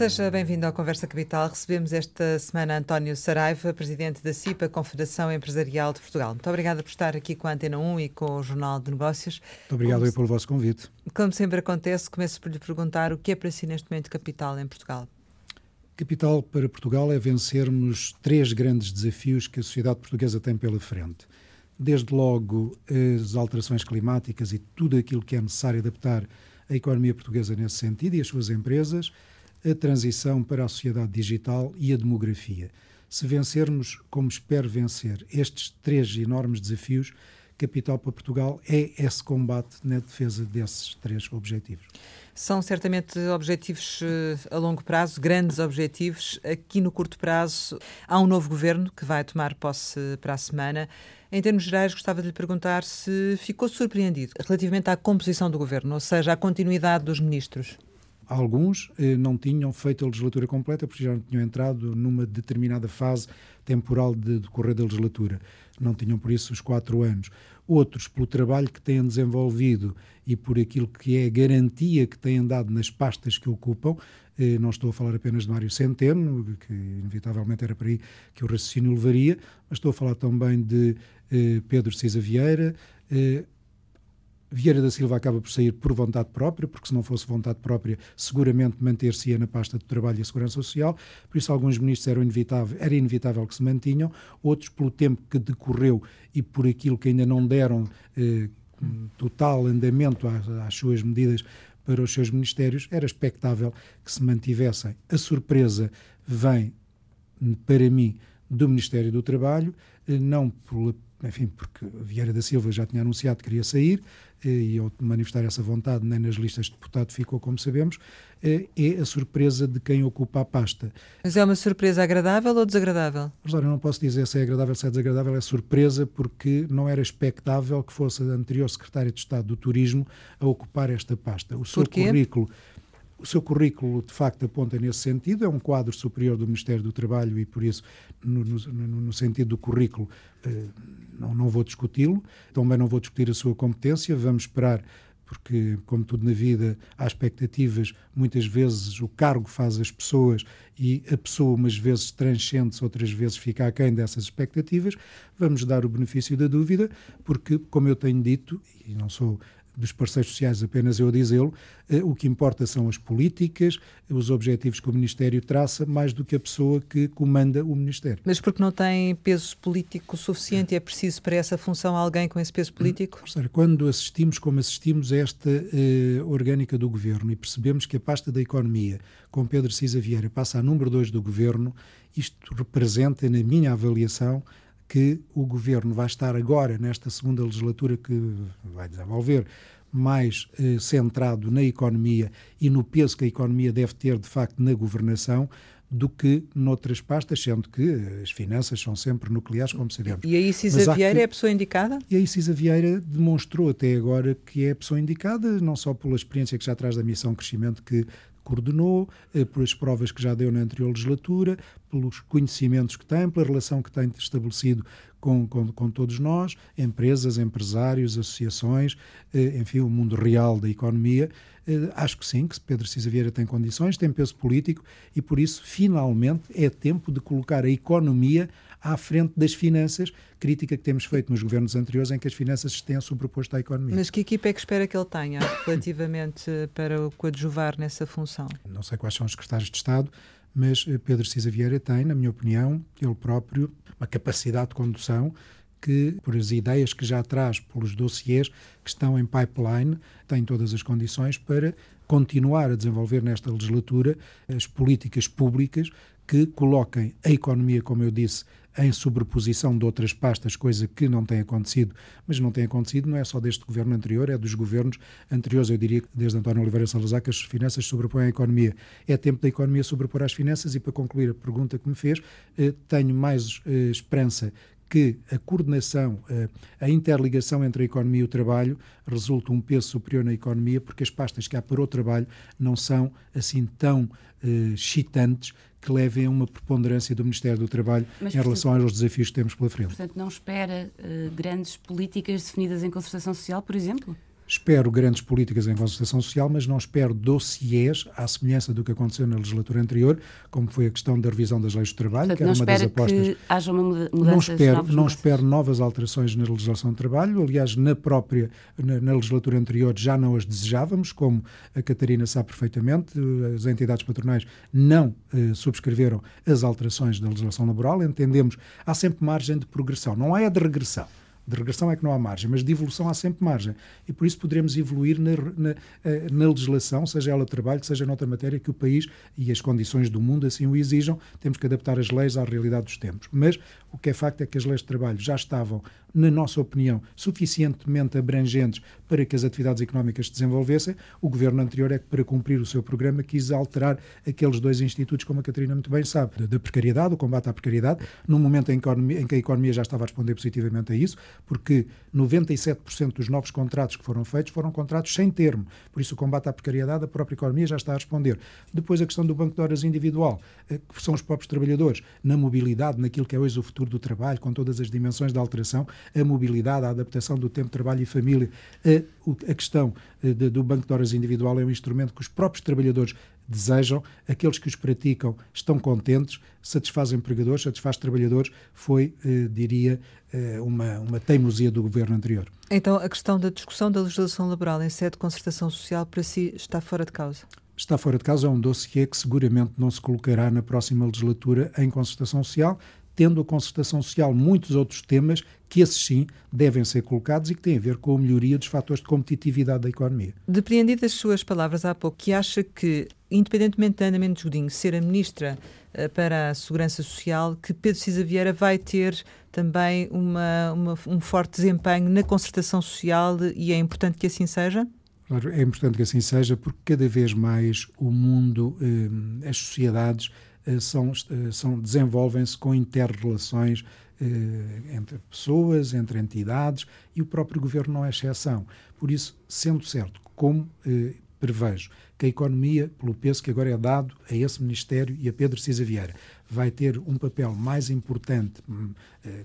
Seja bem-vindo ao Conversa Capital. Recebemos esta semana António Saraiva, presidente da CIPA, Confederação Empresarial de Portugal. Muito obrigada por estar aqui com a Antena 1 e com o Jornal de Negócios. Muito obrigado como, pelo vosso convite. Como sempre acontece, começo por lhe perguntar o que é para si neste momento capital em Portugal? Capital para Portugal é vencermos três grandes desafios que a sociedade portuguesa tem pela frente. Desde logo as alterações climáticas e tudo aquilo que é necessário adaptar a economia portuguesa nesse sentido e as suas empresas a transição para a sociedade digital e a demografia. Se vencermos, como espero vencer, estes três enormes desafios, Capital para Portugal é esse combate na defesa desses três objetivos. São certamente objetivos eh, a longo prazo, grandes objetivos. Aqui no curto prazo, há um novo governo que vai tomar posse para a semana. Em termos gerais, gostava de lhe perguntar se ficou surpreendido relativamente à composição do governo, ou seja, à continuidade dos ministros alguns eh, não tinham feito a legislatura completa porque já não tinham entrado numa determinada fase temporal de decorrer da legislatura. Não tinham, por isso, os quatro anos. Outros, pelo trabalho que têm desenvolvido e por aquilo que é garantia que têm dado nas pastas que ocupam, eh, não estou a falar apenas de Mário Centeno, que inevitavelmente era para aí que o raciocínio levaria, mas estou a falar também de eh, Pedro Cisa Vieira, eh, Vieira da Silva acaba por sair por vontade própria, porque se não fosse vontade própria, seguramente manter-se-ia na pasta do Trabalho e Segurança Social, por isso alguns ministros eram inevitável, era inevitável que se mantinham, outros pelo tempo que decorreu e por aquilo que ainda não deram eh, total andamento às, às suas medidas para os seus ministérios, era expectável que se mantivessem. A surpresa vem, para mim, do Ministério do Trabalho, eh, não pela enfim, porque Vieira da Silva já tinha anunciado que queria sair, e ao manifestar essa vontade, nem nas listas de deputado ficou, como sabemos, é a surpresa de quem ocupa a pasta. Mas é uma surpresa agradável ou desagradável? Rosário, não posso dizer se é agradável ou se é desagradável, é surpresa porque não era expectável que fosse a anterior secretária de Estado do Turismo a ocupar esta pasta. O seu currículo o seu currículo, de facto, aponta nesse sentido. É um quadro superior do Ministério do Trabalho e, por isso, no, no, no sentido do currículo, eh, não, não vou discuti-lo. Também não vou discutir a sua competência. Vamos esperar, porque, como tudo na vida, há expectativas. Muitas vezes o cargo faz as pessoas e a pessoa, umas vezes, transcende-se, outras vezes fica aquém dessas expectativas. Vamos dar o benefício da dúvida, porque, como eu tenho dito, e não sou dos parceiros sociais, apenas eu a dizê-lo, eh, o que importa são as políticas, os objetivos que o Ministério traça, mais do que a pessoa que comanda o Ministério. Mas porque não tem peso político suficiente e é preciso para essa função alguém com esse peso político? Quando assistimos, como assistimos a esta uh, orgânica do Governo e percebemos que a pasta da Economia, com Pedro Cisa Vieira, passa a número 2 do Governo, isto representa, na minha avaliação, que o governo vai estar agora, nesta segunda legislatura que vai desenvolver, mais eh, centrado na economia e no peso que a economia deve ter, de facto, na governação, do que noutras pastas, sendo que as finanças são sempre nucleares, como sabemos. E aí Cisa Vieira que... é a pessoa indicada? E aí Cisa Vieira demonstrou até agora que é a pessoa indicada, não só pela experiência que já traz da missão crescimento que coordenou, eh, pelas provas que já deu na anterior legislatura, pelos conhecimentos que tem, pela relação que tem estabelecido com, com, com todos nós, empresas, empresários, associações, eh, enfim, o mundo real da economia. Eh, acho que sim, que Pedro Cisa Vieira tem condições, tem peso político e, por isso, finalmente é tempo de colocar a economia à frente das finanças, crítica que temos feito nos governos anteriores em que as finanças se têm sobreposto à economia. Mas que equipa é que espera que ele tenha relativamente para o coadjuvar nessa função? Não sei quais são os secretários de Estado, mas eh, Pedro Cisa Vieira tem, na minha opinião, ele próprio, uma capacidade de condução que, por as ideias que já traz, pelos dossiers que estão em pipeline, tem todas as condições para continuar a desenvolver nesta legislatura as políticas públicas que coloquem a economia, como eu disse, em sobreposição de outras pastas, coisa que não tem acontecido, mas não tem acontecido não é só deste governo anterior, é dos governos anteriores, eu diria que desde António Oliveira Salazar que as finanças sobrepõem a economia. É tempo da economia sobrepor as finanças e para concluir a pergunta que me fez, eh, tenho mais eh, esperança que a coordenação, a interligação entre a economia e o trabalho resulta um peso superior na economia, porque as pastas que há para o trabalho não são assim tão eh, excitantes que levem a uma preponderância do Ministério do Trabalho Mas, em portanto, relação aos desafios que temos pela frente. Portanto, não espera uh, grandes políticas definidas em concertação social, por exemplo? Espero grandes políticas em concertação social, mas não espero dossiês à semelhança do que aconteceu na legislatura anterior, como foi a questão da revisão das leis do trabalho, Portanto, que era uma das apostas. Que haja uma mudança não espero, não espero novas alterações na legislação do trabalho. Aliás, na própria na, na, legislatura anterior já não as desejávamos, como a Catarina sabe perfeitamente. As entidades patronais não eh, subscreveram as alterações da legislação laboral. Entendemos há sempre margem de progressão, não é a de regressão. De regressão é que não há margem, mas de evolução há sempre margem. E por isso poderemos evoluir na, na, eh, na legislação, seja ela de trabalho, seja noutra matéria que o país e as condições do mundo assim o exijam. Temos que adaptar as leis à realidade dos tempos. Mas o que é facto é que as leis de trabalho já estavam, na nossa opinião, suficientemente abrangentes para que as atividades económicas se desenvolvessem. O governo anterior é que, para cumprir o seu programa, quis alterar aqueles dois institutos, como a Catarina muito bem sabe, da precariedade, o combate à precariedade, num momento em que, a economia já estava a responder positivamente a isso, porque 97% dos novos contratos que foram feitos foram contratos sem termo. Por isso, o combate à precariedade, a própria economia já está a responder. Depois, a questão do banco de horas individual, eh, que são os próprios trabalhadores, na mobilidade, naquilo que é hoje o futuro do trabalho, com todas as dimensões da alteração, a mobilidade, a adaptação do tempo de trabalho e família, a, a questão eh, de, do banco de horas individual é um instrumento que os próprios trabalhadores desejam, aqueles que os praticam estão contentes, satisfaz empregadores, satisfaz trabalhadores, foi, eh, diria, eh, uma, uma teimosia do governo anterior. Então, a questão da discussão da legislação laboral em sede de concertação social, para si, está fora de causa? Está fora de causa, é um dossiê que seguramente não se colocará na próxima legislatura em concertação social, tendo a concertação social muitos outros temas que esses sim devem ser colocados e que têm a ver com a melhoria dos fatores de competitividade da economia. Depreendi das suas palavras há pouco que acha que, independentemente de Ana Mendes Godinho ser a ministra uh, para a Segurança Social, que Pedro Cisa Vieira vai ter também uma, uma, um forte desempenho na concertação social e é importante que assim seja? Claro, é importante que assim seja porque cada vez mais o mundo, eh, as sociedades eh, são, eh, são, desenvolvem-se com interrelações eh, entre pessoas, entre entidades, e o próprio governo não é exceção. Por isso, sendo certo, como prevejo que a economia, pelo peso que agora é dado a esse Ministério e a Pedro Cisa Vieira, vai ter um papel mais importante, hum,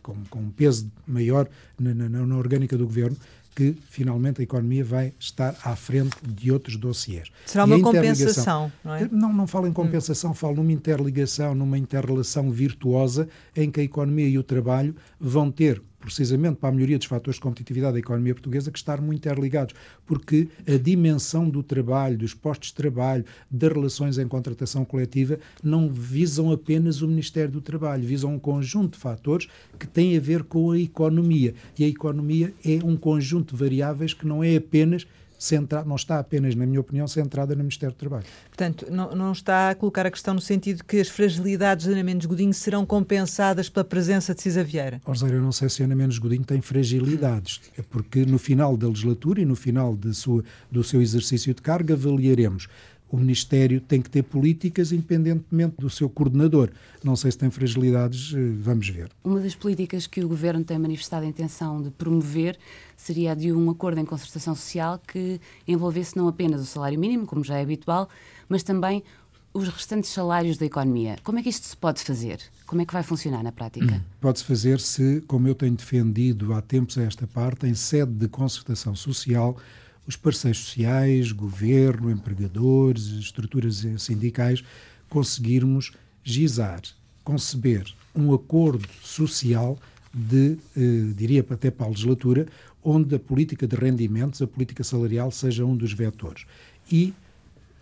com, com um peso maior na, na, na orgânica do governo, que finalmente a economia vai estar à frente de outros dossiers. Será uma compensação, não é? Não, não falo em compensação, hum. falo numa interligação, numa interrelação virtuosa em que a economia e o trabalho vão ter precisamente para a melhoria dos fatores de competitividade da economia portuguesa, que estar muito interligados, porque a dimensão do trabalho, dos postos de trabalho, das relações em contratação coletiva, não visam apenas o Ministério do Trabalho, visam um conjunto de fatores que têm a ver com a economia. E a economia é um conjunto de variáveis que não é apenas centrada, não está apenas, na minha opinião, centrada no Ministério do Trabalho. Portanto, não, não está a colocar a questão no sentido que as fragilidades de Ana Mendes Godinho serão compensadas pela presença de Cisa Vieira? Orzeiro, eu não sei se Ana Mendes Godinho tem fragilidades, é porque no final da legislatura e no final sua, do seu exercício de carga avaliaremos o Ministério tem que ter políticas independentemente do seu coordenador. Não sei se tem fragilidades, eh, vamos ver. Uma das políticas que o Governo tem manifestado a intenção de promover seria a de um acordo em concertação social que envolvesse não apenas o salário mínimo, como já é habitual, mas também os restantes salários da economia. Como é que isto se pode fazer? Como é que vai funcionar na prática? Pode-se fazer se, como eu tenho defendido há tempos a esta parte, em sede de concertação social, os parceiros sociais, governo, empregadores, estruturas sindicais, conseguirmos gizar, conceber um acordo social de, eh, diria até para a legislatura, onde a política de rendimentos, a política salarial, seja um dos vetores. E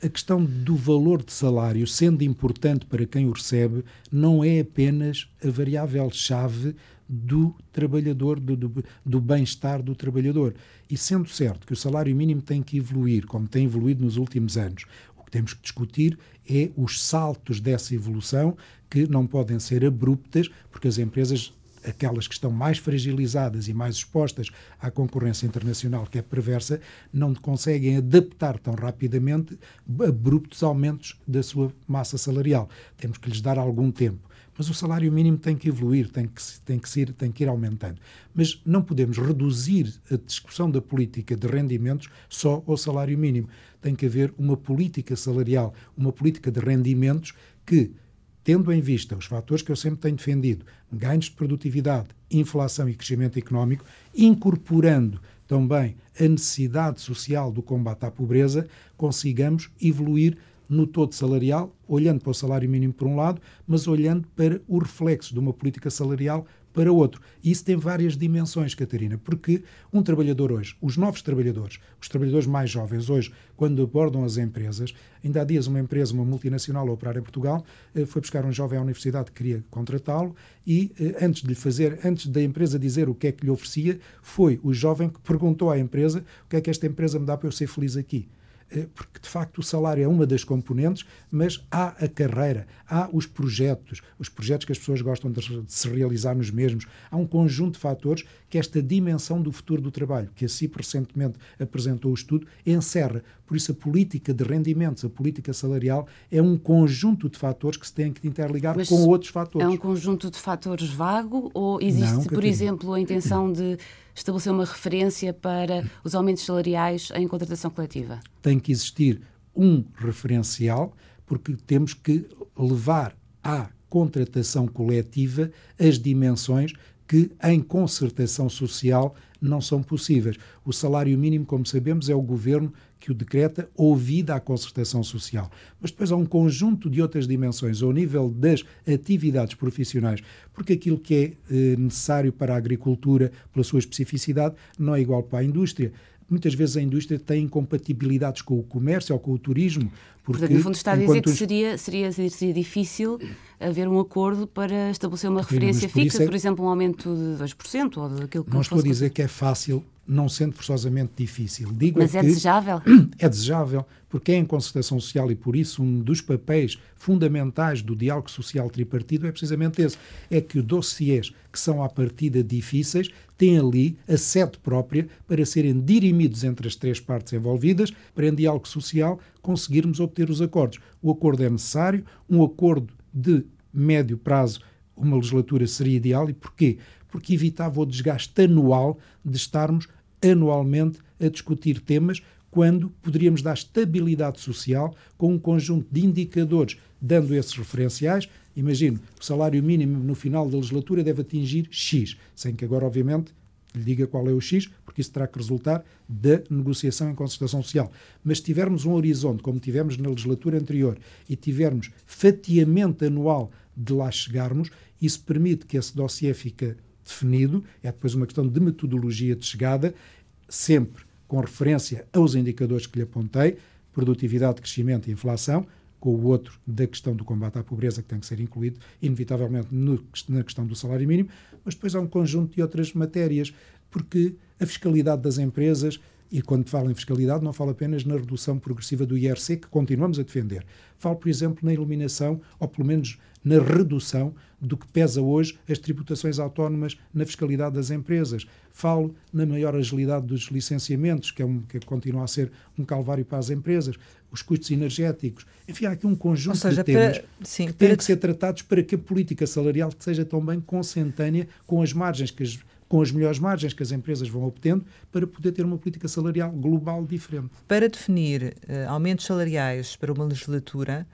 a questão do valor de salário, sendo importante para quem o recebe, não é apenas a variável-chave do trabalhador, do, do, do bem-estar do trabalhador. E sendo certo que o salário mínimo tem que evoluir, como tem evoluído nos últimos anos, o que temos que discutir é os saltos dessa evolução que não podem ser abruptas, porque as empresas aquelas que estão mais fragilizadas e mais expostas à concorrência internacional, que é perversa, não conseguem adaptar tão rapidamente abruptos aumentos da sua massa salarial. Temos que lhes dar algum tempo. Mas o salário mínimo tem que evoluir, tem que, tem que, ir, tem que ir aumentando. Mas não podemos reduzir a discussão da política de rendimentos só ao salário mínimo. Tem que haver uma política salarial, uma política de rendimentos que, tendo em vista os fatores que eu sempre tenho defendido, ganhos de produtividade, inflação e crescimento económico, incorporando também a necessidade social do combate à pobreza, consigamos evoluir no todo salarial, olhando para o salário mínimo por um lado, mas olhando para o reflexo de uma política salarial para outro. E isso tem várias dimensões, Catarina, porque um trabalhador hoje, os novos trabalhadores, os trabalhadores mais jovens hoje, quando abordam as empresas, ainda há dias uma empresa, uma multinacional a operar em Portugal, eh, foi buscar um jovem à universidade que queria contratá-lo e eh, antes de lhe fazer, antes da empresa dizer o que é que lhe oferecia, foi o jovem que perguntou à empresa o que é que esta empresa me dá para eu ser feliz aqui. Eh, porque de facto o salário é uma das componentes, mas há a carreira, há os projetos, os projetos que as pessoas gostam de se realizar nos mesmos. Há um conjunto de fatores que esta dimensão do futuro do trabalho, que a CIP recentemente apresentou o estudo, encerra. Por isso, a política de rendimentos, a política salarial, é um conjunto de fatores que se têm que interligar mas com outros fatores. É um conjunto de fatores vago ou existe, Não, por exemplo, a intenção de estabelecer uma referência para os aumentos salariais em contratação coletiva? Tem que existir um referencial, porque temos que levar à contratação coletiva as dimensões que em concertação social não são possíveis. O salário mínimo, como sabemos, é o governo que o decreta ouvida a concertação social. Mas depois há um conjunto de outras dimensões ao nível das atividades profissionais, porque aquilo que é eh, necessário para a agricultura, pela sua especificidade, não é igual para a indústria. Muitas vezes a indústria tem incompatibilidades com o comércio ou com o turismo. Porque, Portanto, no fundo está a dizer que seria, seria, seria difícil haver um acordo para estabelecer uma referência por fixa, é... por exemplo, um aumento de 2% ou daquilo que Não estou a dizer que é fácil não sendo forçosamente difícil. Digo Mas é, é desejável? É desejável, porque é em concertação social e por isso um dos papéis fundamentais do diálogo social tripartido é precisamente esse. É que dossiês que são à partida difíceis têm ali a sede própria para serem dirimidos entre as três partes envolvidas, para em diálogo social conseguirmos obter os acordos. O acordo é necessário, um acordo de médio prazo, uma legislatura seria ideal. E porquê? porque evitava o desgaste anual de estarmos anualmente a discutir temas quando poderíamos dar estabilidade social com um conjunto de indicadores dando esses referenciais. Imagino, o salário mínimo no final da legislatura deve atingir X, sem que agora, obviamente, lhe diga qual é o X, porque isso terá que resultar da negociação em concertação social. Mas se tivermos um horizonte, como tivemos na legislatura anterior, e tivermos fatiamento anual de lá chegarmos, isso permite que esse dossiê fique definido, é depois uma questão de metodologia de chegada, sempre com referência aos indicadores que lhe apontei, produtividade, crescimento e inflação, com o outro da questão do combate à pobreza, que tem que ser incluído, inevitavelmente, no, na questão do salário mínimo, mas depois há um conjunto de outras matérias, porque a fiscalidade das empresas, e quando falo em fiscalidade, não falo apenas na redução progressiva do IRC, que continuamos a defender. Falo, por exemplo, na eliminação, ou pelo menos na redução do que pesa hoje as tributações autónomas na fiscalidade das empresas. Falo na maior agilidade dos licenciamentos, que, é um, que continua a ser um calvário para as empresas, os custos energéticos. Enfim, há aqui um conjunto seja, de temas para, sim, que têm que ser tratados para que a política salarial seja também consentânea com as margens que as com as melhores margens que as empresas vão obtendo para poder ter uma política salarial global diferente. Para definir uh, aumentos salariais para uma legislatura,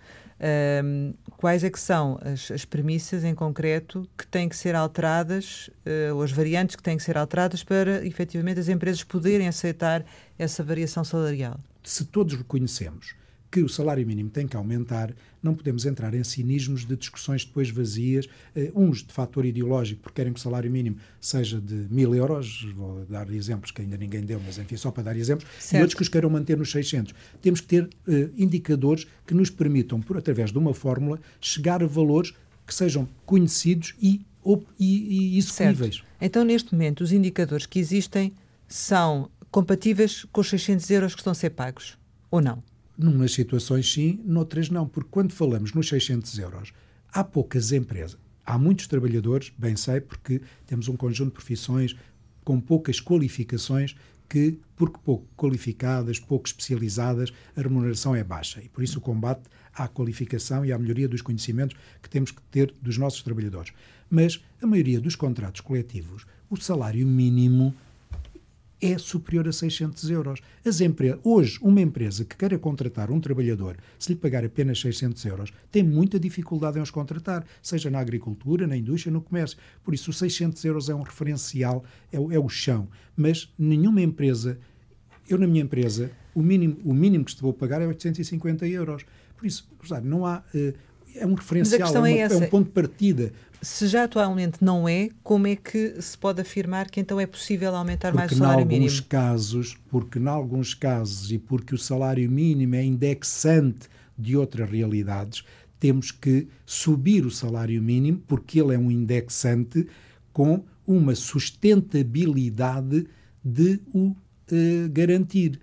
um, quais é que são as, as, premissas em concreto que têm que ser alteradas, uh, ou as variantes que têm que ser alteradas para efetivamente as empresas poderem aceitar essa variação salarial? Se todos reconhecemos que o salário mínimo tem que aumentar, não podemos entrar em cinismos de discussões depois vazias, uh, uns de fator ideológico, porque querem que o salário mínimo seja de mil euros, vou dar exemplos que ainda ninguém deu, mas enfim, só para dar exemplos, certo. e outros que os queiram manter nos 600. Temos que ter uh, indicadores que nos permitam, por através de uma fórmula, chegar a valores que sejam conhecidos e, e, e execuíveis. Certo. Então, neste momento, os indicadores que existem são compatíveis com os 600 euros que estão a ser pagos, ou não? Numas situações sim, noutras não, porque quando falamos nos 600 euros, há poucas empresas. Há muitos trabalhadores, bem sei, porque temos um conjunto de profissões com poucas qualificações que, porque pouco qualificadas, pouco especializadas, a remuneração é baixa. E por isso o combate à qualificação e à melhoria dos conhecimentos que temos que ter dos nossos trabalhadores. Mas a maioria dos contratos coletivos, o salário mínimo é superior a 600 euros. As empresas, hoje, uma empresa que queira contratar um trabalhador, se lhe pagar apenas 600 euros, tem muita dificuldade em os contratar, seja na agricultura, na indústria, no comércio. Por isso, os 600 euros é um referencial, é, é o chão. Mas nenhuma empresa, eu na minha empresa, o mínimo, o mínimo que estou a pagar é 850 euros. Por isso, não há. Uh, é um referencial, é, uma, é, é, um ponto de partida. Se já atualmente não é, como é que se pode afirmar que então é possível aumentar porque mais o salário mínimo? Porque, casos, porque, em alguns casos, e porque o salário mínimo é indexante de outras realidades, temos que subir o salário mínimo, porque ele é um indexante com uma sustentabilidade de o eh, garantir.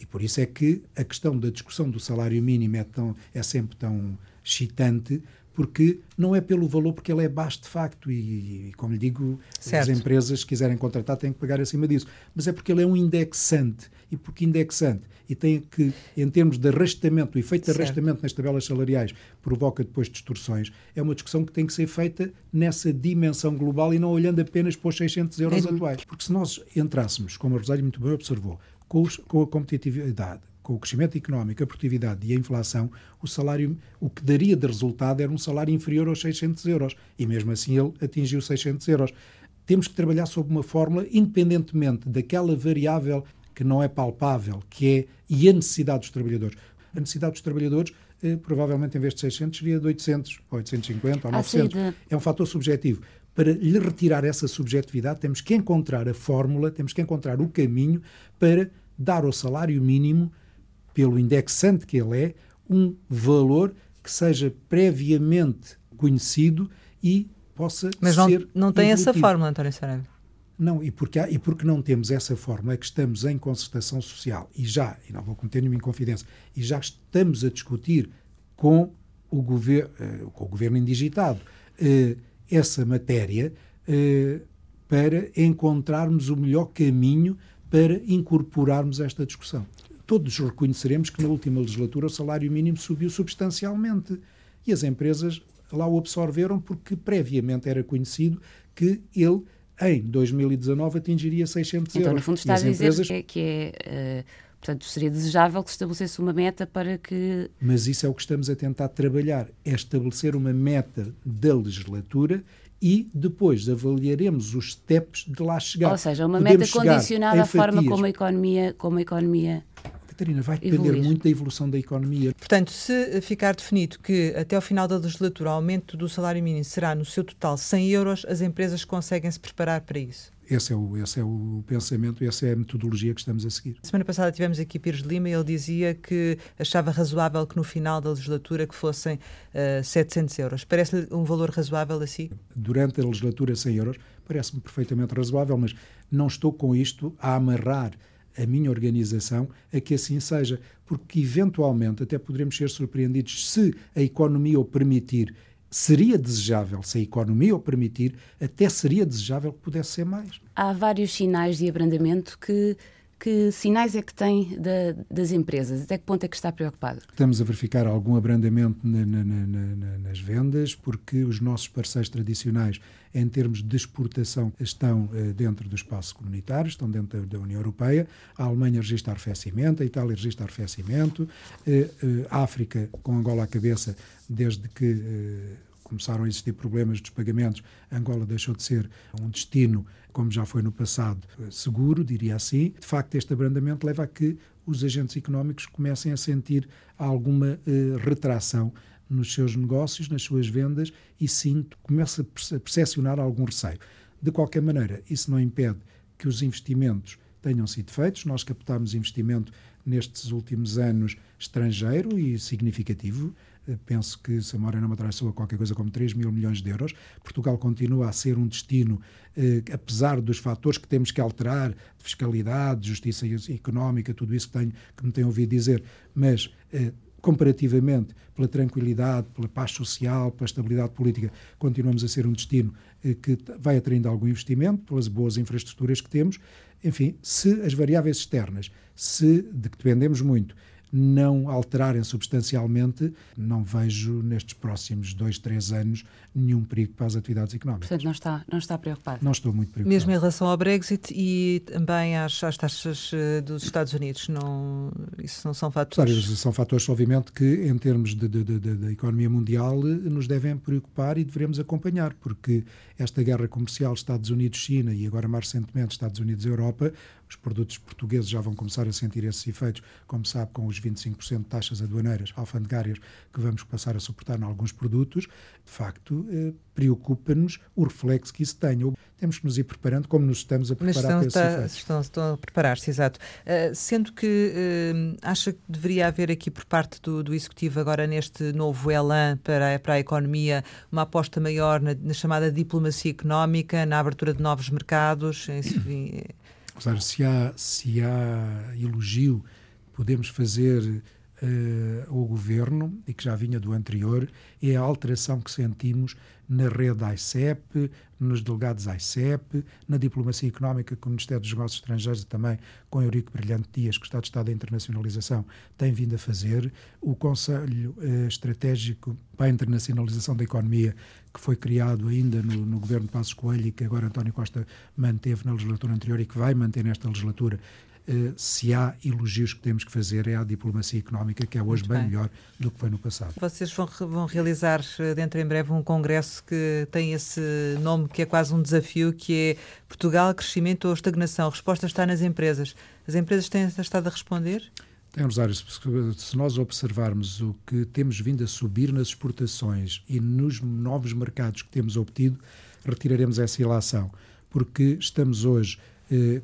E por isso é que a questão da discussão do salário mínimo é, tão, é sempre tão excitante, porque não é pelo valor, porque ele é baixo de facto, e, e como lhe digo, certo. as empresas que quiserem contratar têm que pagar acima disso, mas é porque ele é um indexante, e porque indexante, e tem que, em termos de arrastamento, o efeito de arrastamento nas tabelas salariais provoca depois distorções, é uma discussão que tem que ser feita nessa dimensão global e não olhando apenas para os 600 euros é. atuais. Porque se nós entrássemos, como a Rosário muito bem observou, com, os, com a competitividade com o crescimento económico, a produtividade e a inflação, o salário, o que daria de resultado era um salário inferior aos 600 euros. E mesmo assim ele atingiu 600 euros. Tem-nos que trabalhar sob uma fórmula, independentemente daquela variável que não é palpável, que é e a necessidade dos trabalhadores. A necessidade dos trabalhadores, eh, provavelmente, em vez de 600, seria de 800, ou 850, ou 900. É um fator subjetivo. Para lhe retirar essa subjetividade, temos que encontrar a fórmula, temos que encontrar o caminho para dar ao salário mínimo pelo indexante que ele é, um valor que seja previamente conhecido e possa Mas não, ser. Não tem essa fórmula, António Saraiva. Não, e porque, há, e porque não temos essa fórmula, é que estamos em concertação social e já, e não vou cometer nenhuma inconfidência, e já estamos a discutir com o, gover, uh, com o governo indigitado uh, essa matéria uh, para encontrarmos o melhor caminho para incorporarmos esta discussão todos reconheceremos que na última legislatura o salário mínimo subiu substancialmente e as empresas lá o absorveram porque previamente era conhecido que ele em 2019 atingiria 600 então, euros. Então, no fundo, está a dizer empresas... que é, que é uh, portanto, seria desejável que se estabelecesse uma meta para que... Mas isso é o que estamos a tentar trabalhar, é estabelecer uma meta da legislatura e depois avaliaremos os steps de lá chegar. Ou seja, uma Podemos meta condicionada à forma como a economia, como a economia Catarina, vai depender evoluir. muito da evolução da economia. Portanto, se ficar definido que até ao final da legislatura o aumento do salário mínimo será no seu total 100 euros, as empresas conseguem se preparar para isso? Esse é, o, esse é o pensamento, essa é a metodologia que estamos a seguir. Semana passada tivemos aqui Pires de Lima e ele dizia que achava razoável que no final da legislatura que fossem uh, eh, 700 euros. Parece-lhe um valor razoável assim? Durante a legislatura, 100 euros parece-me perfeitamente razoável, mas não estou com isto a amarrar a minha organização a que assim seja, porque eventualmente até poderemos ser surpreendidos se a economia o permitir. Seria desejável, se a economia o permitir, até seria desejável que pudesse ser mais. Há vários sinais de abrandamento que que sinais é que tem da, das empresas? Até que ponto é que está preocupado? Estamos a verificar algum abrandamento na, na, na, nas vendas, porque os nossos parceiros tradicionais, em termos de exportação, estão uh, dentro do espaço comunitário, estão dentro da, da, União Europeia. A Alemanha registra arrefecimento, a Itália registra arrefecimento, uh, uh, África, com Angola à cabeça, desde que começaram a existir problemas dos pagamentos, Angola deixou de ser um destino, como já foi no passado, seguro, diria assim. De facto, este abrandamento leva a que os agentes económicos comecem a sentir alguma eh, retração nos seus negócios, nas suas vendas e sim começa a percepcionar algum receio. De qualquer maneira, isso não impede que os investimentos tenham sido feitos. Nós captámos investimento nestes últimos anos estrangeiro e significativo. Eh, penso que, se a memória não me a qualquer coisa como 3 mil milhões de euros. Portugal continua a ser um destino, eh, apesar dos fatores que temos que alterar, de fiscalidade, justiça económica, tudo isso que, tenho, que me tenho ouvido dizer, mas eh, comparativamente pela tranquilidade, pela paz social, pela estabilidade política, continuamos a ser um destino eh, que vai atraindo algum investimento, pelas boas infraestruturas que temos. Enfim, se as variáveis externas, se de que dependemos muito, não alterarem substancialmente, não vejo nestes próximos dois, três anos nenhum perigo para as atividades económicas. Portanto, não está, não está preocupado? Não estou muito preocupado. Mesmo em relação ao Brexit e também às, às taxas eh, dos Estados Unidos, não, isso não são fatores? Claro, são fatores, obviamente, que em termos de, de, de, de, economia mundial nos devem preocupar e devemos acompanhar, porque esta guerra comercial Estados Unidos-China e agora mais recentemente Estados Unidos-Europa os produtos portugueses já vão começar a sentir esses efeitos, como sabe, com os 25% de taxas aduaneiras alfandegárias que vamos passar a suportar em alguns produtos. De facto, eh, preocupa-nos o reflexo que isso tem. Temos que nos ir preparando como nos estamos a preparar estão, para esses está, efeitos. Estão, estão a preparar-se, exato. Uh, sendo que uh, acha que deveria haver aqui por parte do, do Executivo, agora neste novo elan para, para a economia, uma aposta maior na, na chamada diplomacia económica, na abertura de novos mercados, enfim, seja, se há, se há elogio que podemos fazer uh, ao governo, e que já vinha do anterior, é a alteração que sentimos na rede ICEP, nos delegados ICEP, na diplomacia económica com o Ministério dos Negócios Estrangeiros e também com Eurico Brilhante Dias, que o Estado de Estado da Internacionalização tem vindo a fazer, o Conselho eh, Estratégico para a Internacionalização da Economia, que foi criado ainda no, no governo de Passos Coelho e que agora António Costa manteve na legislatura anterior e que vai manter nesta legislatura, Uh, se há elogios que temos que fazer é à diplomacia económica, que é hoje bem, bem, melhor do que foi no passado. Vocês vão, vão realizar eh, dentro em breve um congresso que tem esse nome que é quase um desafio, que é Portugal, crescimento ou estagnação? A resposta está nas empresas. As empresas têm estado a responder? Tem, Rosário, se nós observarmos o que temos vindo a subir nas exportações e nos novos mercados que temos obtido, retiraremos essa ilação, porque estamos hoje eh,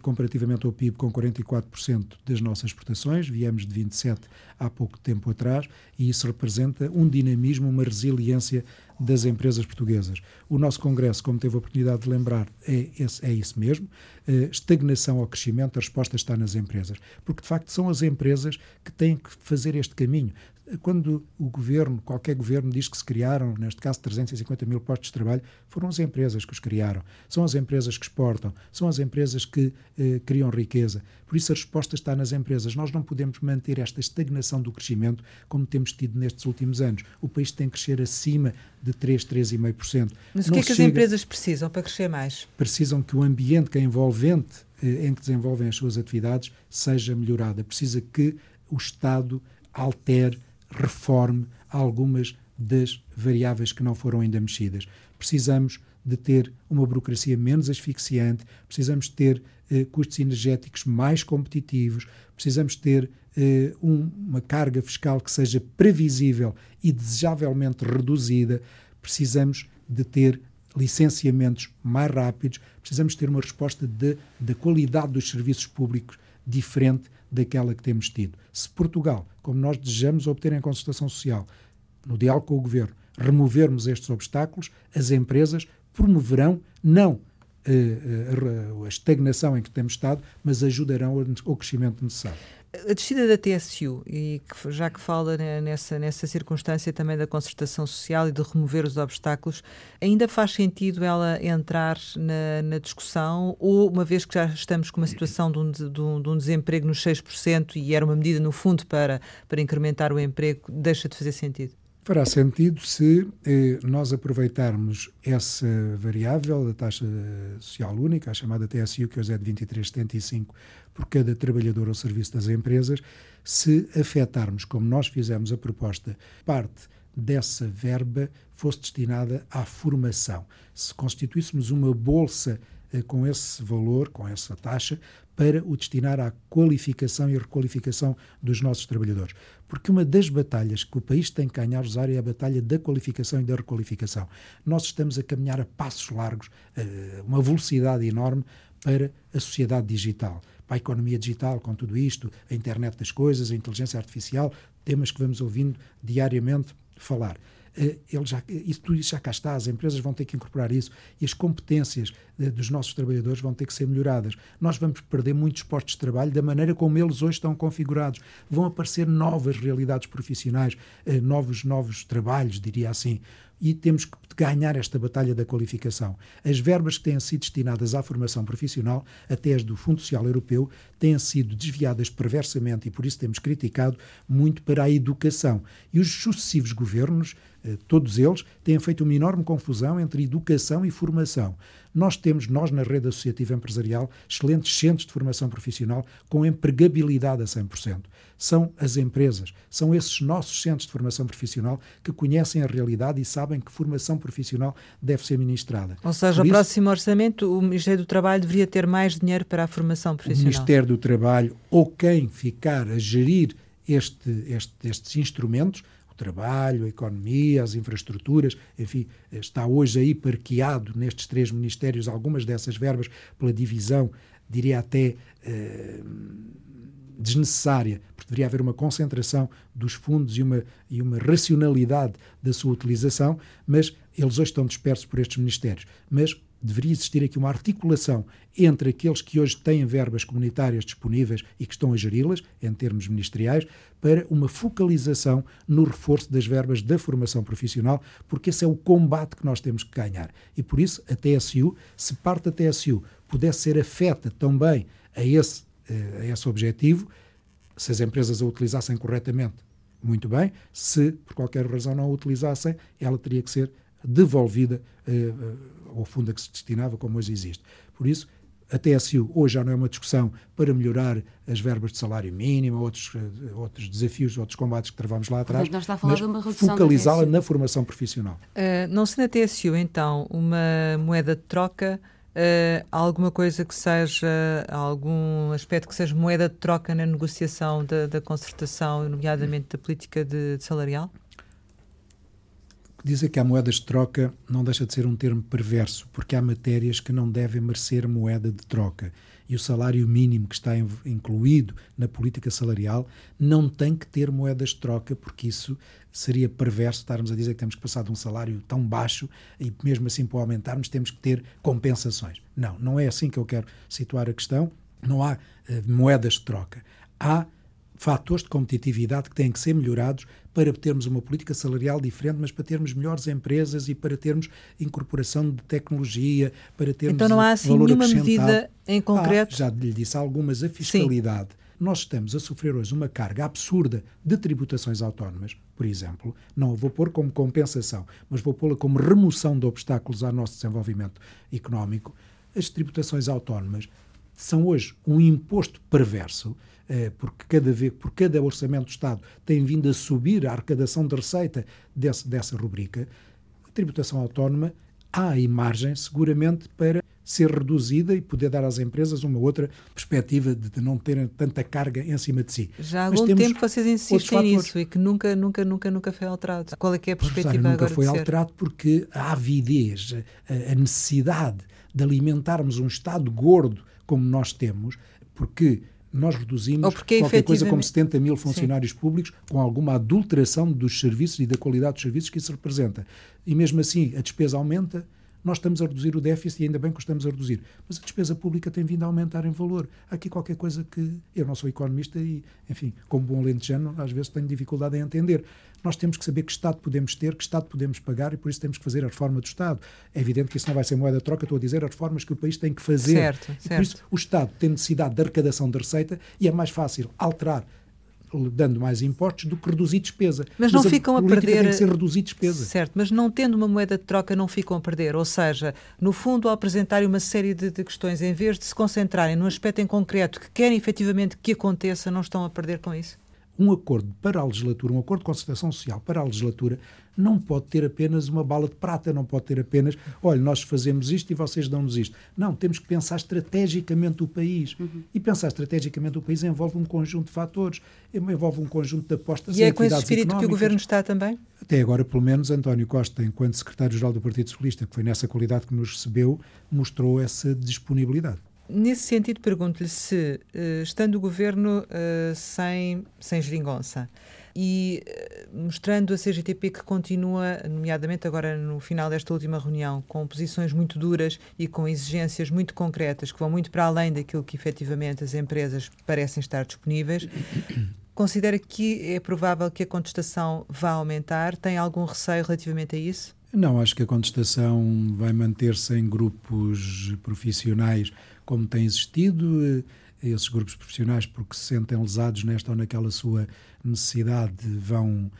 comparativamente ao PIB, com 44% das nossas exportações, viemos de 27% há pouco tempo atrás, e isso representa um dinamismo, uma resiliência das empresas portuguesas. O nosso Congresso, como teve a oportunidade de lembrar, é, é isso mesmo. Eh, estagnação ao crescimento, a resposta está nas empresas. Porque, de facto, são as empresas que têm que fazer este caminho quando o governo, qualquer governo, diz que se criaram, neste caso 350 mil postos de trabalho, foram as empresas que os criaram. São as empresas que exportam, são as empresas que eh, criam riqueza. Por isso a resposta está nas empresas. Nós não podemos manter esta estagnação do crescimento como temos tido nestes últimos anos. O país tem que crescer acima de 3, 3,5%. Mas o que é que chega... as empresas precisam para crescer mais? Precisam que o ambiente que é envolvente eh, em que desenvolvem as suas atividades seja melhorado. Precisa que o Estado altere reforme algumas das variáveis que não foram ainda mexidas. Precisamos de ter uma burocracia menos asfixiante, precisamos ter eh, custos energéticos mais competitivos, precisamos ter eh, um, uma carga fiscal que seja previsível e desejavelmente reduzida, precisamos de ter licenciamentos mais rápidos, precisamos ter uma resposta da qualidade dos serviços públicos diferente daquela que temos tido. Se Portugal, como nós desejamos obter em consultação social, no diálogo com o governo, removermos estes obstáculos, as empresas promoverão não eh, eh, a estagnação em que temos estado, mas ajudarão ao crescimento necessário. A descida da TSU, e que, já que fala nessa, nessa circunstância também da concertação social e de remover os obstáculos, ainda faz sentido ela entrar na, na discussão ou, uma vez que já estamos com uma situação de um, de, um, de um, desemprego nos 6% e era uma medida, no fundo, para, para incrementar o emprego, deixa de fazer sentido? Fará sentido se eh, nós aproveitarmos essa variável da taxa social única, a chamada TSU, que hoje é de 23,75 por cada trabalhador ao serviço das empresas, se afetarmos, como nós fizemos a proposta, parte dessa verba fosse destinada à formação. Se constituíssemos uma bolsa eh, com esse valor, com essa taxa, para o destinar à qualificação e requalificação dos nossos trabalhadores. Porque uma das batalhas que o país tem que ganhar, Rosário, é a batalha da qualificação e da requalificação. Nós estamos a caminhar a passos largos, eh, uma velocidade enorme para a sociedade digital, para a economia digital, com tudo isto, a internet das coisas, a inteligência artificial, temas que vamos ouvindo diariamente falar. Eh, ele já, isso, tudo isso já cá está, as empresas vão ter que incorporar isso e as competências eh, dos nossos trabalhadores vão ter que ser melhoradas. Nós vamos perder muitos postos de trabalho da maneira como eles hoje estão configurados. Vão aparecer novas realidades profissionais, eh, novos, novos trabalhos, diria assim. E temos que ganhar esta batalha da qualificação. As verbas que têm sido destinadas à formação profissional, até as do Fundo Social Europeu, têm sido desviadas perversamente e por isso temos criticado muito para a educação. E os sucessivos governos, eh, todos eles, têm feito uma enorme confusão entre educação e formação. Nós temos, nós na rede associativa empresarial, excelentes centros de formação profissional com empregabilidade a 100%. São as empresas, são esses nossos centros de formação profissional que conhecem a realidade e sabem que formação profissional deve ser ministrada. Ou seja, no próximo orçamento, o Ministério do Trabalho deveria ter mais dinheiro para a formação profissional. O Ministério do Trabalho, ou quem ficar a gerir este, este, estes instrumentos, trabalho, a economia, as infraestruturas, enfim, está hoje aí parqueado nestes três ministérios algumas dessas verbas pela divisão, diria até eh, desnecessária, porque deveria haver uma concentração dos fundos e uma, e uma racionalidade da sua utilização, mas eles hoje estão dispersos por estes ministérios. Mas deveria existir aqui uma articulação entre aqueles que hoje têm verbas comunitárias disponíveis e que estão a geri-las, em termos ministeriais, para uma focalização no reforço das verbas da formação profissional, porque esse é o combate que nós temos que ganhar. E por isso a TSU, se parte da TSU pudesse ser afeta também a esse, a esse objetivo, se as empresas a utilizassem corretamente, muito bem, se por qualquer razão não a utilizassem, ela teria que ser devolvida eh, ao fundo a que se destinava, como hoje existe. Por isso, a TSU hoje já não é uma discussão para melhorar as verbas de salário mínimo, outros, eh, outros desafios, outros combates que travamos lá atrás, mas, mas focalizá-la na formação profissional. Uh, não sendo a TSU, então, uma moeda de troca, uh, alguma coisa que seja, algum aspecto que seja moeda de troca na negociação da, da concertação, nomeadamente da política de, de salarial? Dizer que há moedas de troca não deixa de ser um termo perverso, porque há matérias que não devem merecer moeda de troca. E o salário mínimo que está incluído na política salarial não tem que ter moedas de troca, porque isso seria perverso estarmos a dizer que temos que passar de um salário tão baixo e mesmo assim para aumentarmos temos que ter compensações. Não, não é assim que eu quero situar a questão. Não há uh, moedas de troca. Há fatores de competitividade que têm que ser melhorados para termos uma política salarial diferente, mas para termos melhores empresas e para termos incorporação de tecnologia, para termos Então não há assim nenhuma medida em concreto? Ah, já lhe disse algumas, a fiscalidade. Sim. Nós estamos a sofrer hoje uma carga absurda de tributações autónomas, por exemplo. Não a vou pôr como compensação, mas vou pô-la como remoção de obstáculos ao nosso desenvolvimento económico. As tributações autónomas são hoje um imposto perverso porque cada vez, por cada orçamento do Estado tem vindo a subir a arrecadação de receita desse, dessa rubrica, a tributação autónoma há aí margem, seguramente, para ser reduzida e poder dar às empresas uma outra perspectiva de não terem tanta carga em cima de si. Já há algum tempo vocês insistem nisso e que nunca, nunca, nunca, nunca foi alterado. Qual é que é a perspectiva Rosário, agora Nunca foi alterado porque a avidez, a, a necessidade de alimentarmos um Estado gordo como nós temos, porque nós reduzimos qualquer coisa como 70 mil funcionários Sim. públicos com alguma adulteração dos serviços e da qualidade dos serviços que isso representa. E mesmo assim a despesa aumenta, nós estamos a reduzir o déficit e ainda bem que o estamos a reduzir. Mas a despesa pública tem vindo a aumentar em valor. Há aqui qualquer coisa que eu não sou economista e, enfim, como bom lentejano, às vezes tenho dificuldade em entender. Nós temos que saber que Estado podemos ter, que Estado podemos pagar e por isso temos que fazer a reforma do Estado. É evidente que isso não vai ser moeda de troca, estou a dizer as reformas que o país tem que fazer. Certo, certo. Por isso o Estado tem necessidade de arrecadação de receita e é mais fácil alterar dando mais impostos do que reduzir despesa. Mas, mas não ficam a, a perder. Tem que ser reduzir despesa. Certo, mas não tendo uma moeda de troca, não ficam a perder. Ou seja, no fundo, ao apresentarem uma série de, de questões, em vez de se concentrarem num aspecto em concreto que querem efetivamente que aconteça, não estão a perder com isso? Um acordo para a legislatura, um acordo de concertação social para a legislatura, não pode ter apenas uma bala de prata, não pode ter apenas, olha, nós fazemos isto e vocês dão-nos isto. Não, temos que pensar estrategicamente o país. Uhum. E pensar estrategicamente o país envolve um conjunto de fatores, envolve um conjunto de apostas E é com esse espírito que o Governo está também? Até agora, pelo menos, António Costa, enquanto secretário-geral do Partido Socialista, que foi nessa qualidade que nos recebeu, mostrou essa disponibilidade. Nesse sentido, pergunto-lhe se, eh, estando o governo uh, sem, sem geringonça e uh, mostrando a CGTP que continua, nomeadamente agora no final desta última reunião, com posições muito duras e com exigências muito concretas que vão muito para além daquilo que efetivamente as empresas parecem estar disponíveis, considera que é provável que a contestação vá aumentar? Tem algum receio relativamente a isso? Não, acho que a contestação vai manter-se em grupos profissionais como tem existido. Esses grupos profissionais, porque se sentem lesados nesta ou naquela sua necessidade, vão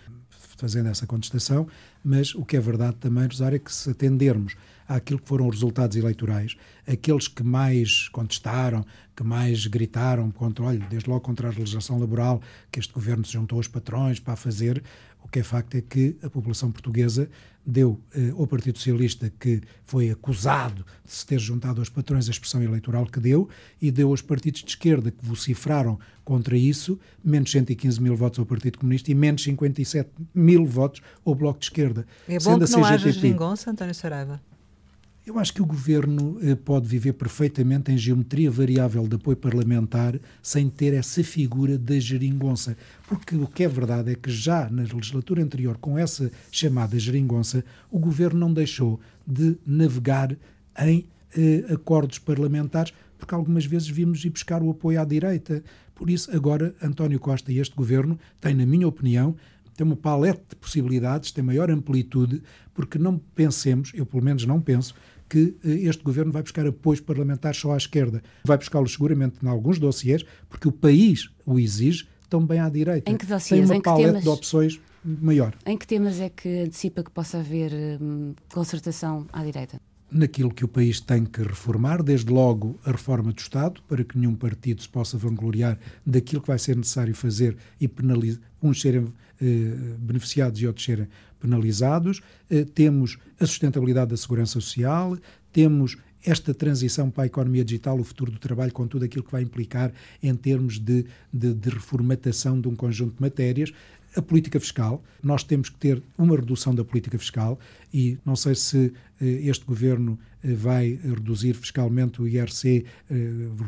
fazendo essa contestação. Mas o que é verdade também, Rosário, é que se atendermos àquilo que foram os resultados eleitorais, aqueles que mais contestaram, que mais gritaram contra, olha, desde logo contra a legislação laboral, que este governo se juntou aos patrões para fazer, o que é facto é que a população portuguesa deu eh, ao Partido Socialista, que foi acusado de se ter juntado aos patrões a expressão eleitoral que deu, e deu aos partidos de esquerda, que vocifraram contra isso, menos 115 mil votos ao Partido Comunista e menos 57 mil votos ao Bloco de Esquerda. É bom Sendo que não CGTP, haja geringonça, António Saraiva? Eu acho que o governo eh, pode viver perfeitamente em geometria variável de apoio parlamentar sem ter essa figura da geringonça. Porque o que é verdade é que já na legislatura anterior, com essa chamada geringonça, o governo não deixou de navegar em eh, acordos parlamentares, porque algumas vezes vimos ir buscar o apoio à direita. Por isso, agora, António Costa e este governo têm, na minha opinião, tem uma paleta de possibilidades, tem maior amplitude, porque não pensemos, eu pelo menos não penso, que eh, este governo vai buscar apoios parlamentares só à esquerda. Vai buscá-los seguramente em alguns dossiers, porque o país o exige, também à direita. Em que dossiers? Tem uma paleta temas... de opções maior. Em que temas é que antecipa que possa haver hum, concertação à direita? Naquilo que o país tem que reformar, desde logo a reforma do Estado, para que nenhum partido se possa vangloriar daquilo que vai ser necessário fazer e penalizar, uns serem eh, beneficiados e outros serem penalizados, eh, temos a sustentabilidade da segurança social, temos esta transição para a economia digital, o futuro do trabalho, com tudo aquilo que vai implicar em termos de, de, de reformatação de um conjunto de matérias, a política fiscal. Nós temos que ter uma redução da política fiscal e não sei se eh, este governo eh, vai reduzir fiscalmente o IRC, eh,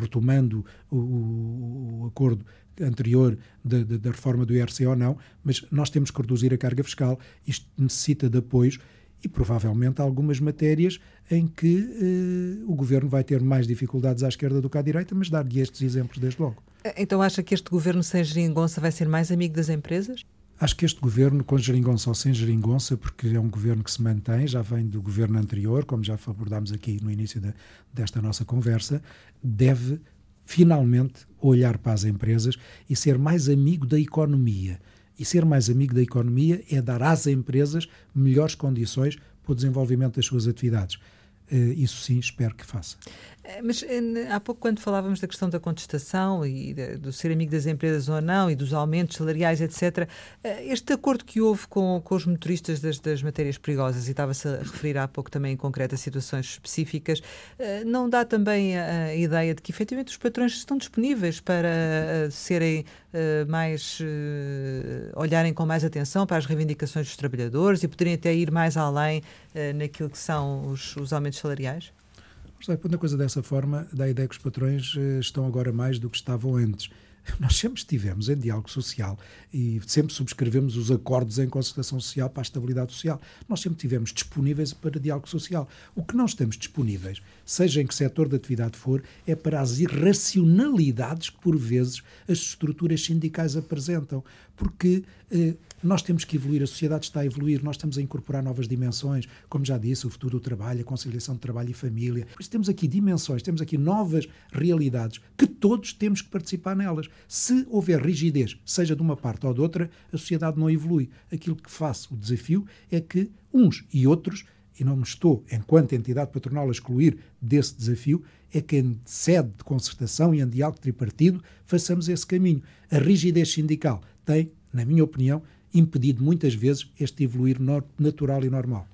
retomando o, acordo anterior da, da, da, reforma do IRC ou não, mas nós temos que reduzir a carga fiscal. Isto necessita de apoios e provavelmente algumas matérias em que eh, o governo vai ter mais dificuldades à esquerda do que à direita, mas dar-lhe estes exemplos desde logo. Então acha que este governo sem geringonça vai ser mais amigo das empresas? Acho que este governo, com geringonça ou sem geringonça, porque é um governo que se mantém, já vem do governo anterior, como já abordámos aqui no início de, desta nossa conversa, deve finalmente olhar para as empresas e ser mais amigo da economia. E ser mais amigo da economia é dar às empresas melhores condições para o desenvolvimento das suas atividades. Uh, isso sim, espero que faça. Eh, mas eh, há pouco, quando falávamos da questão da contestação e do ser amigo das empresas ou não e dos aumentos salariais, etc., eh, este acordo que houve com, com os motoristas das, das matérias perigosas, e estava-se a referir há pouco também em concreto a situações específicas, não dá também a, a ideia de que efetivamente os patrões estão disponíveis para serem mais. olharem com mais atenção para as reivindicações dos trabalhadores e poderem até ir mais além naquilo que são os, os aumentos salariais? Quando a coisa dessa forma, dá a ideia que os patrões eh, estão agora mais do que estavam antes. Nós sempre estivemos em diálogo social e sempre subscrevemos os acordos em concertação social para a estabilidade social. Nós sempre estivemos disponíveis para diálogo social. O que não estamos disponíveis, seja em que setor de atividade for, é para as irracionalidades que, por vezes, as estruturas sindicais apresentam. Porque. Eh, nós temos que evoluir, a sociedade está a evoluir, nós estamos a incorporar novas dimensões, como já disse, o futuro do trabalho, a conciliação de trabalho e família. Por isso temos aqui dimensões, temos aqui novas realidades que todos temos que participar nelas. Se houver rigidez, seja de uma parte ou de outra, a sociedade não evolui. Aquilo que faço o desafio é que uns e outros e não me estou, enquanto entidade patronal, a excluir desse desafio, é que em sede de concertação e em diálogo tripartido façamos esse caminho. A rigidez sindical tem, na minha opinião, impedido muitas vezes este evoluir natural e normal.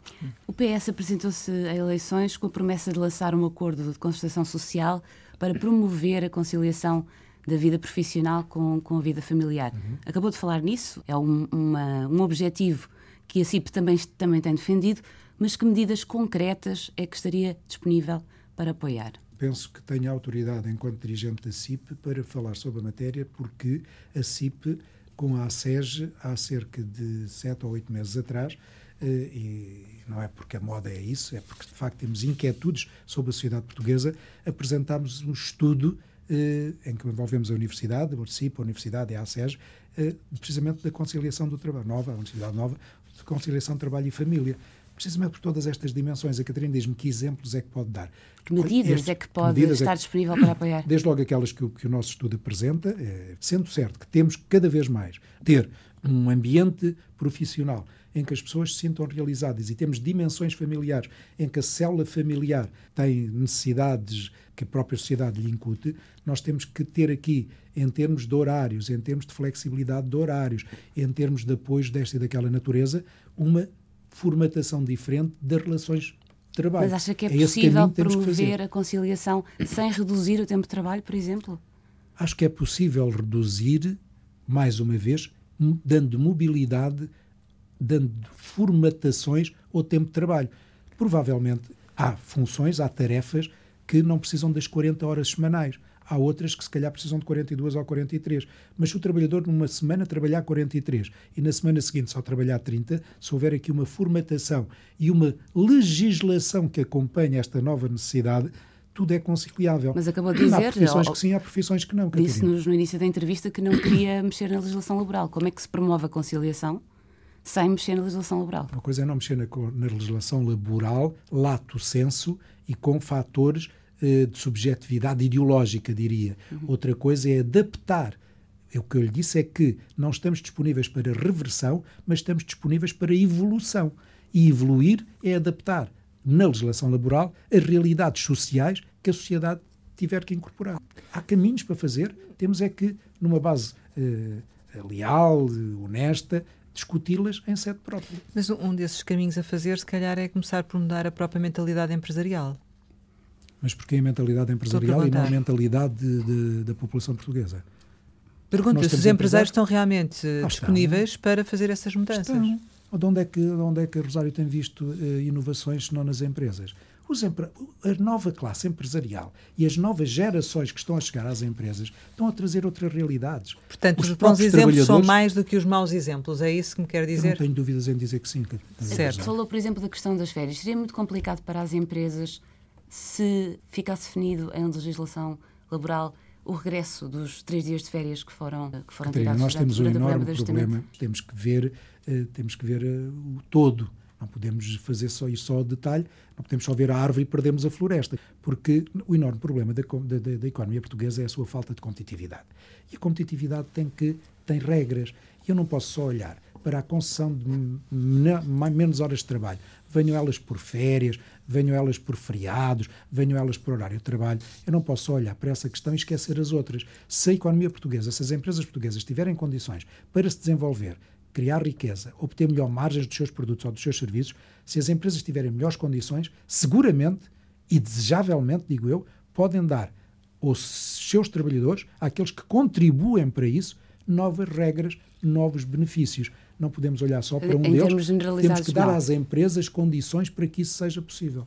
O PS apresentou-se a eleições com a promessa de lançar um acordo de concertação social para promover a conciliação da vida profissional com, com a vida familiar. Uhum. Acabou de falar nisso, é um, uma, um objetivo que a CIP também, também tem defendido, mas que medidas concretas é que estaria disponível para apoiar? penso que tenho autoridade enquanto dirigente da CIP para falar sobre a matéria, porque a CIP com a SEG há cerca de sete ou oito meses atrás, eh, e não é porque a moda é isso, é porque de facto temos inquietudes sobre a sociedade portuguesa, apresentámos um estudo eh, em que envolvemos a Universidade, a Barcipa, a Universidade e a SEG, eh, precisamente da conciliação do trabalho, nova, a Universidade Nova, de conciliação de trabalho e família. Precisamente por todas estas dimensões. A Catarina diz-me que exemplos é que pode dar. Que medidas Estes, é que pode estar é que, disponível para apoiar? Desde logo aquelas que, que o nosso estudo apresenta, é, sendo certo que temos cada vez mais ter um ambiente profissional em que as pessoas se sintam realizadas e temos dimensões familiares em que a célula familiar tem necessidades que a própria sociedade lhe incute, nós temos que ter aqui, em termos de horários, em termos de flexibilidade de horários, em termos de apoios desta e daquela natureza, uma formatação diferente das relações de trabalho. Mas acha que é, é possível promover a conciliação sem reduzir o tempo de trabalho, por exemplo? Acho que é possível reduzir, mais uma vez, dando mobilidade, dando formatações ao tempo de trabalho. Provavelmente há funções, há tarefas que não precisam das 40 horas semanais. Há outras que se calhar precisam de 42 ou 43. Mas se o trabalhador numa semana trabalhar 43 e na semana seguinte só trabalhar 30, se houver aqui uma formatação e uma legislação que acompanhe esta nova necessidade, tudo é conciliável. Mas acabou de dizer. Há profissões que sim, há profissões que não. Disse-nos no início da entrevista que não queria mexer na legislação laboral. Como é que se promove a conciliação sem mexer na legislação laboral? Uma coisa é não mexer na, na legislação laboral, lato senso e com fatores de subjetividade ideológica, diria. Uhum. Outra coisa é adaptar. O que eu lhe disse é que não estamos disponíveis para reversão, mas estamos disponíveis para evolução. E evoluir é adaptar na legislação laboral as realidades sociais que a sociedade tiver que incorporar. Há caminhos para fazer, temos é que, numa base eh, leal, honesta, discuti-las em sede própria. Mas um desses caminhos a fazer, se calhar, é começar por mudar a própria mentalidade empresarial. Mas porquê a mentalidade empresarial e não a mentalidade de, de, da população portuguesa? Pergunto se os empresários estão realmente ah, disponíveis estão. para fazer essas mudanças. Estão. De onde é que, de onde é que a Rosário tem visto uh, inovações, se não nas empresas? Empre... A nova classe empresarial e as novas gerações que estão a chegar às empresas estão a trazer outras realidades. Portanto, os, os bons exemplos são mais do que os maus exemplos, é isso que me quer dizer? Eu não tenho dúvidas em dizer que sim. Que certo. Falou, por exemplo, da questão das férias. Seria muito complicado para as empresas se ficasse definido em legislação laboral o regresso dos três dias de férias que foram, que foram Catarina, tirados nós temos um enorme problema, temos que ver, uh, temos que ver uh, o todo. Não podemos fazer só isso só o detalhe, não podemos só ver a árvore e perdemos a floresta, porque o enorme problema da, da, da, economia portuguesa é a sua falta de competitividade. E a competitividade tem que tem regras. E eu não posso só olhar para a concessão de menos horas de trabalho. Venham elas por férias, venham elas por feriados, venham elas por horário de trabalho. Eu não posso olhar para essa questão e esquecer as outras. Se a economia portuguesa, se as empresas portuguesas tiverem condições para se desenvolver, criar riqueza, obter melhor margens dos seus produtos ou dos seus serviços, se as empresas tiverem melhores condições, seguramente e desejavelmente, digo eu, podem dar aos seus trabalhadores, àqueles que contribuem para isso, novas regras, novos benefícios. Não podemos olhar só para um em deles, temos que dar não. às empresas condições para que isso seja possível.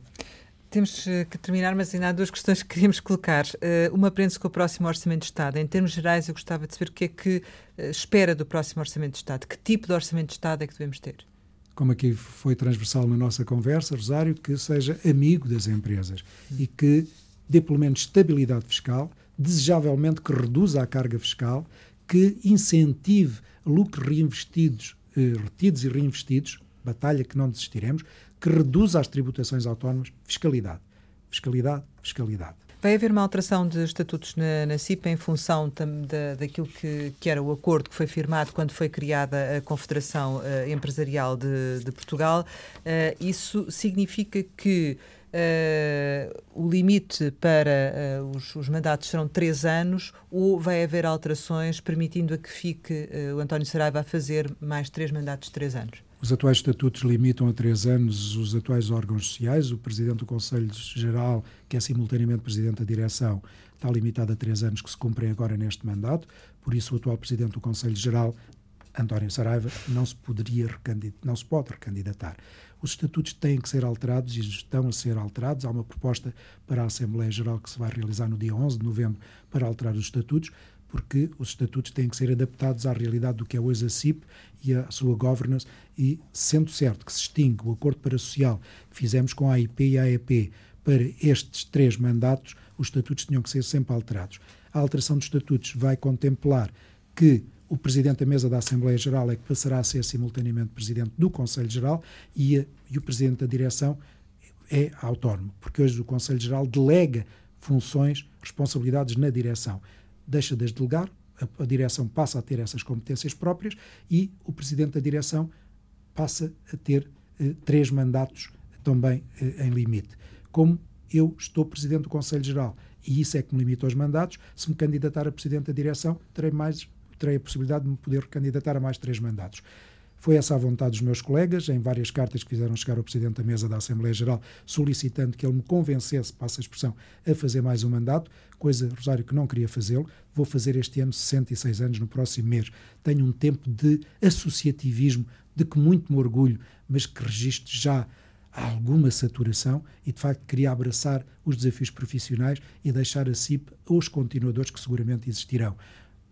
Temos eh, que terminar, mas ainda há duas questões que queríamos colocar. Uh, uma prende-se com o próximo Orçamento de Estado. Em termos gerais, eu gostava de saber o que é que uh, espera do próximo Orçamento de Estado. Que tipo de Orçamento de Estado é que devemos ter? Como aqui foi transversal na nossa conversa, Rosário, que seja amigo das empresas hum. e que dê pelo menos estabilidade fiscal, desejavelmente que reduza a carga fiscal, que incentive lucros reinvestidos, eh, retidos e reinvestidos, batalha que não desistiremos, que reduza as tributações autónomas, fiscalidade. Fiscalidade, fiscalidade. Vai haver uma alteração de estatutos na, na em função da, daquilo que, que, era o acordo que foi firmado quando foi criada a Confederação uh, Empresarial de, de Portugal. Uh, isso significa que o limite para uh, os, os, mandatos serão três anos ou vai haver alterações permitindo a que fique uh, o António Saraiva a fazer mais três mandatos de três anos? Os atuais estatutos limitam a três anos os atuais órgãos sociais. O Presidente do Conselho Geral, que é simultaneamente Presidente da Direção, está limitado a três anos que se cumprem agora neste mandato. Por isso, o atual Presidente do Conselho Geral, António Saraiva, não se, poderia não se pode recandidatar. Os estatutos têm que ser alterados e estão a ser alterados. Há uma proposta para a Assembleia Geral que se vai realizar no dia 11 de novembro para alterar os estatutos, porque os estatutos têm que ser adaptados à realidade do que é hoje a CIP e a sua governance, e sendo certo que se extingue o acordo parasocial que fizemos com a AIP e a AEP para estes três mandatos, os estatutos tinham que ser sempre alterados. A alteração dos estatutos vai contemplar que O Presidente da Mesa da Assembleia Geral é que passará a ser simultaneamente Presidente do Conselho Geral e, a, e o Presidente da Direção é autónomo, porque hoje o Conselho Geral delega funções, responsabilidades na direção. Deixa de as delegar, a, a direção passa a ter essas competências próprias e o Presidente da Direção passa a ter eh, três mandatos também eh, em limite. Como eu estou Presidente do Conselho Geral e isso é que me limita aos mandatos, se me candidatar a Presidente da Direção, terei, mais, terei a possibilidade de me poder candidatar a mais três mandatos. Foi essa a vontade dos meus colegas, em várias cartas que fizeram chegar ao Presidente da Mesa da Assembleia Geral, solicitando que ele me convencesse, passa a expressão, a fazer mais um mandato, coisa, Rosário, que não queria fazê-lo. Vou fazer este ano 66 anos, no próximo mês. Tenho um tempo de associativismo, de que muito me orgulho, mas que registro já alguma saturação e, de facto, queria abraçar os desafios profissionais e deixar a CIP os continuadores que seguramente existirão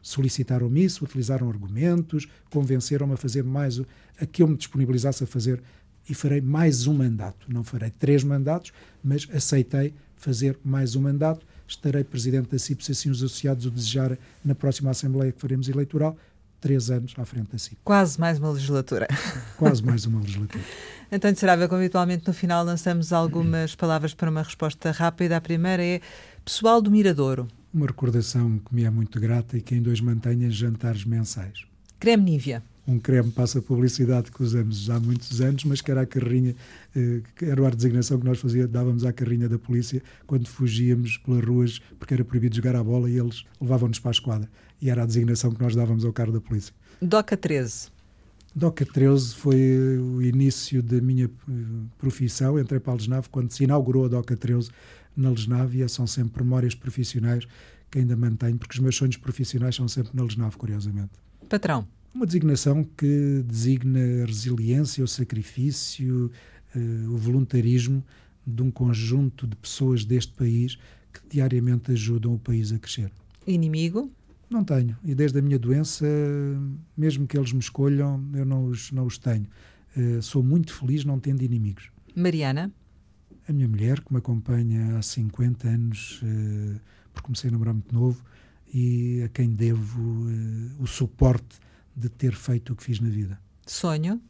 solicitaram-me isso, utilizaram argumentos, convenceram-me a fazer mais, a que eu me disponibilizasse a fazer e farei mais um mandato. Não farei três mandatos, mas aceitei fazer mais um mandato. Estarei presidente da CIP, se assim os associados o desejarem, na próxima Assembleia que faremos eleitoral, três anos à frente da CIP. Quase mais uma legislatura. Quase mais uma legislatura. António Saraiva, como habitualmente no final lançamos algumas palavras para uma resposta rápida. A primeira é pessoal do Miradouro uma recordação que me é muito grata e que em dois mantenha jantares mensais. Creme Nívia. Um creme passa publicidade que usamos há muitos anos, mas que era a carrinha, eh, era a designação que nós fazíamos, dávamos à carrinha da polícia quando fugíamos pelas ruas porque era proibido jogar a bola e eles levavam-nos para a esquadra. E era a designação que nós dávamos ao carro da polícia. DOCA 13. DOCA 13 foi o início da minha eh, profissão. Entrei para a Algesnave quando se inaugurou a DOCA 13 na Lesnávia, são sempre memórias profissionais que ainda mantenho, porque os meus sonhos profissionais são sempre na Lesnave, curiosamente. Patrão. Uma designação que designa a resiliência, o sacrifício, uh, o voluntarismo de um conjunto de pessoas deste país que diariamente ajudam o país a crescer. Inimigo? Não tenho. E desde a minha doença, mesmo que eles me escolham, eu não os, não os tenho. Uh, sou muito feliz não tendo inimigos. Mariana? A minha mulher, que me acompanha há 50 anos, uh, porque comecei a namorar muito novo, e a quem devo uh, o suporte de ter feito o que fiz na vida. Sonho?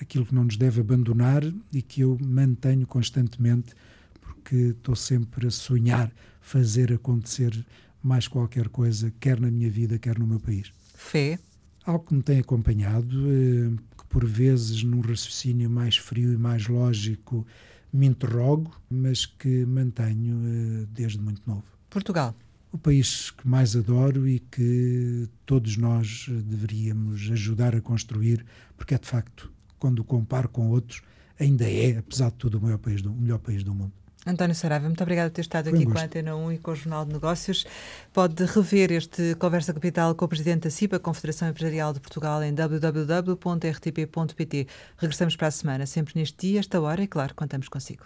Aquilo que não nos deve abandonar e que eu mantenho constantemente, porque estou sempre a sonhar fazer acontecer mais qualquer coisa, quer na minha vida, quer no meu país. Fé? Algo que me tem acompanhado, uh, que por vezes num raciocínio mais frio e mais lógico me interrogo, mas que mantenho uh, desde muito novo. Portugal. O país que mais adoro e que todos nós deveríamos ajudar a construir, porque é de facto, quando o comparo com outros, ainda é, apesar de tudo, o, maior país do, o melhor país do mundo. António Saraiva, muito obrigada por ter estado aqui com a Antena 1 e com o Jornal de Negócios. Pode rever este Conversa Capital com o Presidente da CIPA, Confederação Empresarial de Portugal, em www.rtp.pt. Regressamos para a semana, sempre neste dia, esta hora, e claro, contamos consigo.